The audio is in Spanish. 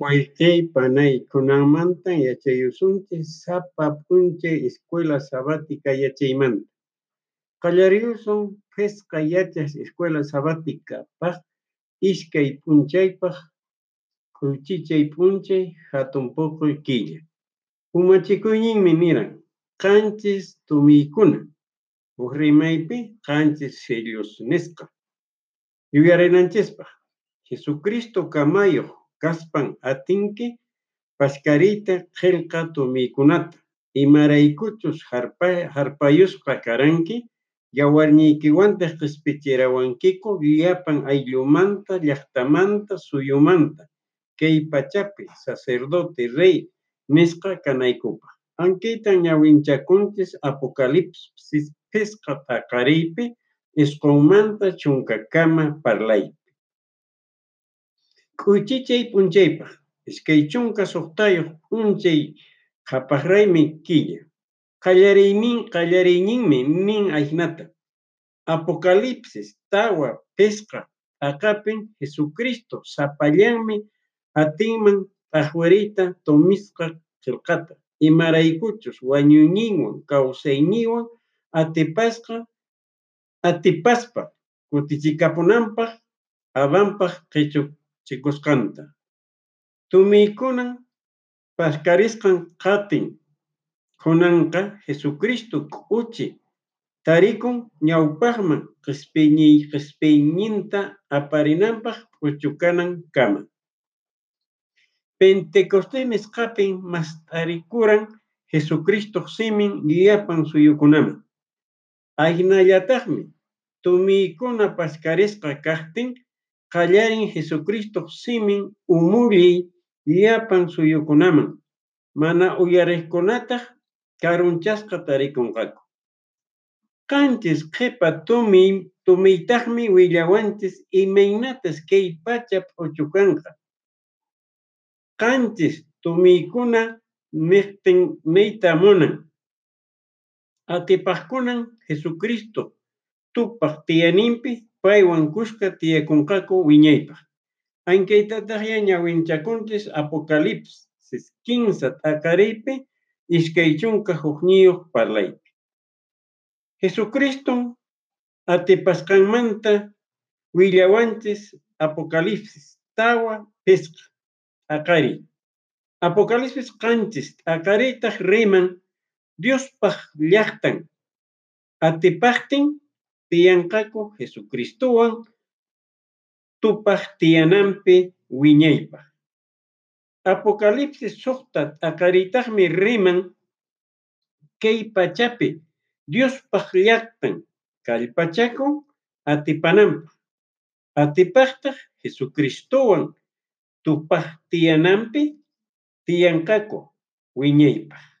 Wayqiypa panay kunanmanta yachayusunchik sapa p'unchay escuela sabática yachaymanta. Qallariyusun Pisqa yachaq escuela sabáticapaq iskay p'unchaypaq kuychichay p'unchay hatun puquy killa. Umachikuyninmi niran qanchis tumiykuna huk rimaypi qanchis sellos nisqa yuyarinanchispaq Jesucristo kamayuq kaspan atinki paskariyta qillqa tumiykunata imaraykuchus harpayusqa karanki yawarniykiwantaq q'ispichirawankiku llapan ayllumanta llaqtamanta suyumanta kay pachapi sacerdote rey nisqa kanaykupaq. Anchaytan ñawinchakunchik Apocalipsis Pisqa paqariypi isqunmanta chunkakama parlaypi. K'uychichay p'unchaypaq iskay chunka suqtayuq p'unchay qhapaqraymi killa. Qallariynin qallariyninmi nin aysnata Apocalipsis tawa Pisqa aqapin Jesucristo sapallanmi atinman paqariyta tumisqa qillqata imaraykuchus wañuyninwan kawsayninwan atipasqa atipaspa kutichikapunanpaq avanpaq qichupchikusqanta. Tumiykunan paskarisqan qatin kunanqa Jesucristo k'uchi tarikun ñawpaqman q'ispiyninta aparinanpaq puchukanankamam. Pentecostes nisqapin mastarikuran Jesucristoq simin llapan suyukunaman. Aynallataqmi tumiykuna paskarisqa kaqtin qallarin Jesucristoq simin umulliy llapan suyukunaman mana uyariqkunataq karunchasqa tarikunqaku. Qanchis qhipa tumiy tumiytaqmi willawanchik imaynatas kay pachap uchukanqa. Qanchis tumiykuna niqtin niyta munan atipaqkunan Jesucristo tupaq tiyaninpi paywan kushka tiyakunqaku wiñaypaq. Anchaytataq ñawinchakunchik Apocalipsis quinsa paqariypi iskay chunka hukniyuq parlaypi. Jesucriston atipasqanmanta willawanchik Apocalipsis tawa Pisqa paqariy. Apocalipsis qanchis paqariytaq riman Diospaq llaqtan atipaqtin tiyanqaku Jesucristuwan tupaq tiyananpi wiñaypaq. Apocalipsis suqta paqariytaqmi riman kay pachapi Diospaq llaqtan kallpachakun atipananpaq atipaqtaq Jesucristuwan tupaq tiyananpi tiyanqaku wiñaypaq.